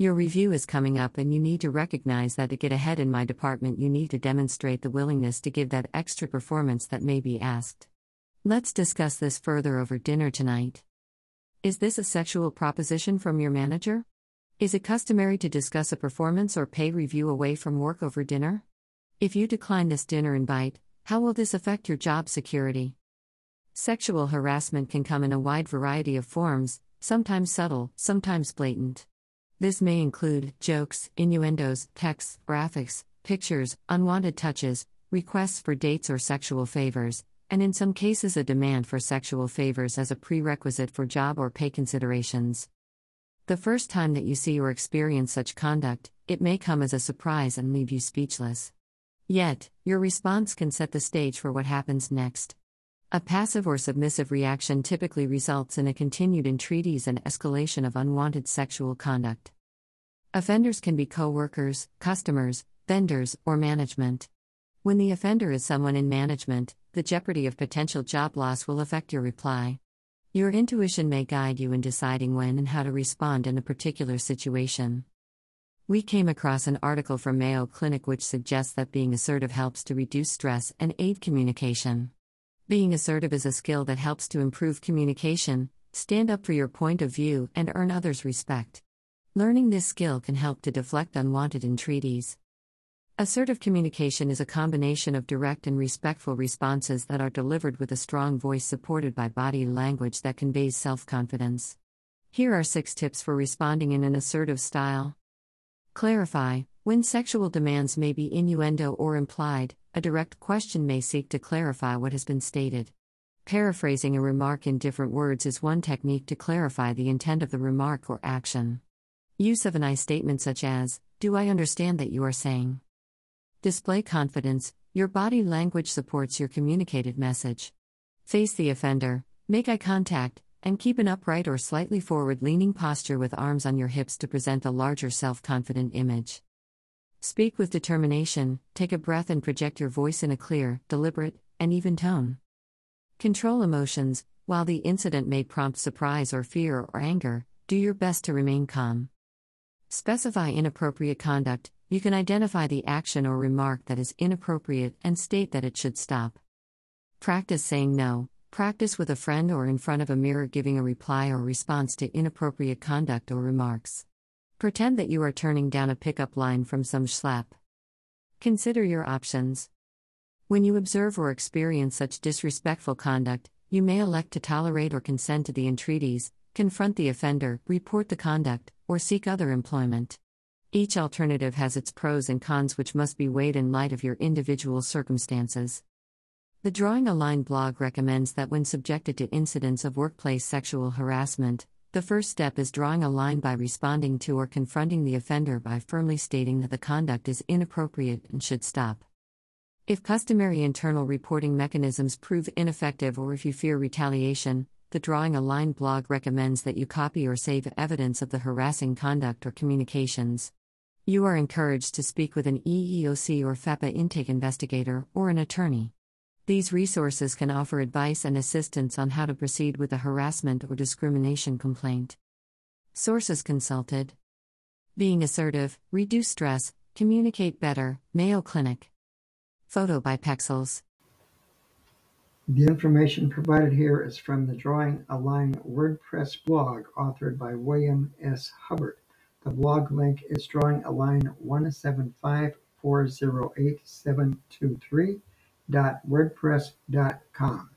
Your review is coming up, and you need to recognize that to get ahead in my department, you need to demonstrate the willingness to give that extra performance that may be asked. Let's discuss this further over dinner tonight. Is this a sexual proposition from your manager? Is it customary to discuss a performance or pay review away from work over dinner? If you decline this dinner invite, how will this affect your job security? Sexual harassment can come in a wide variety of forms, sometimes subtle, sometimes blatant. This may include jokes, innuendos, texts, graphics, pictures, unwanted touches, requests for dates or sexual favors, and in some cases a demand for sexual favors as a prerequisite for job or pay considerations. The first time that you see or experience such conduct, it may come as a surprise and leave you speechless. Yet, your response can set the stage for what happens next. A passive or submissive reaction typically results in a continued entreaties and escalation of unwanted sexual conduct. Offenders can be co workers, customers, vendors, or management. When the offender is someone in management, the jeopardy of potential job loss will affect your reply. Your intuition may guide you in deciding when and how to respond in a particular situation. We came across an article from Mayo Clinic which suggests that being assertive helps to reduce stress and aid communication. Being assertive is a skill that helps to improve communication, stand up for your point of view, and earn others' respect. Learning this skill can help to deflect unwanted entreaties. Assertive communication is a combination of direct and respectful responses that are delivered with a strong voice supported by body language that conveys self confidence. Here are six tips for responding in an assertive style. Clarify when sexual demands may be innuendo or implied, a direct question may seek to clarify what has been stated. Paraphrasing a remark in different words is one technique to clarify the intent of the remark or action. Use of an I statement such as, Do I understand that you are saying? Display confidence, your body language supports your communicated message. Face the offender, make eye contact, and keep an upright or slightly forward leaning posture with arms on your hips to present a larger self confident image. Speak with determination, take a breath and project your voice in a clear, deliberate, and even tone. Control emotions, while the incident may prompt surprise or fear or anger, do your best to remain calm. Specify inappropriate conduct, you can identify the action or remark that is inappropriate and state that it should stop. Practice saying no, practice with a friend or in front of a mirror giving a reply or response to inappropriate conduct or remarks. Pretend that you are turning down a pickup line from some schlep. Consider your options. When you observe or experience such disrespectful conduct, you may elect to tolerate or consent to the entreaties, confront the offender, report the conduct, or seek other employment. Each alternative has its pros and cons, which must be weighed in light of your individual circumstances. The Drawing a Line blog recommends that when subjected to incidents of workplace sexual harassment, the first step is drawing a line by responding to or confronting the offender by firmly stating that the conduct is inappropriate and should stop. If customary internal reporting mechanisms prove ineffective or if you fear retaliation, the Drawing a Line blog recommends that you copy or save evidence of the harassing conduct or communications. You are encouraged to speak with an EEOC or FEPA intake investigator or an attorney. These resources can offer advice and assistance on how to proceed with a harassment or discrimination complaint. Sources consulted Being assertive, reduce stress, communicate better, Mayo Clinic. Photo by Pexels. The information provided here is from the Drawing a Line WordPress blog authored by William S. Hubbard. The blog link is drawingaline1754087723 www.wordpress.com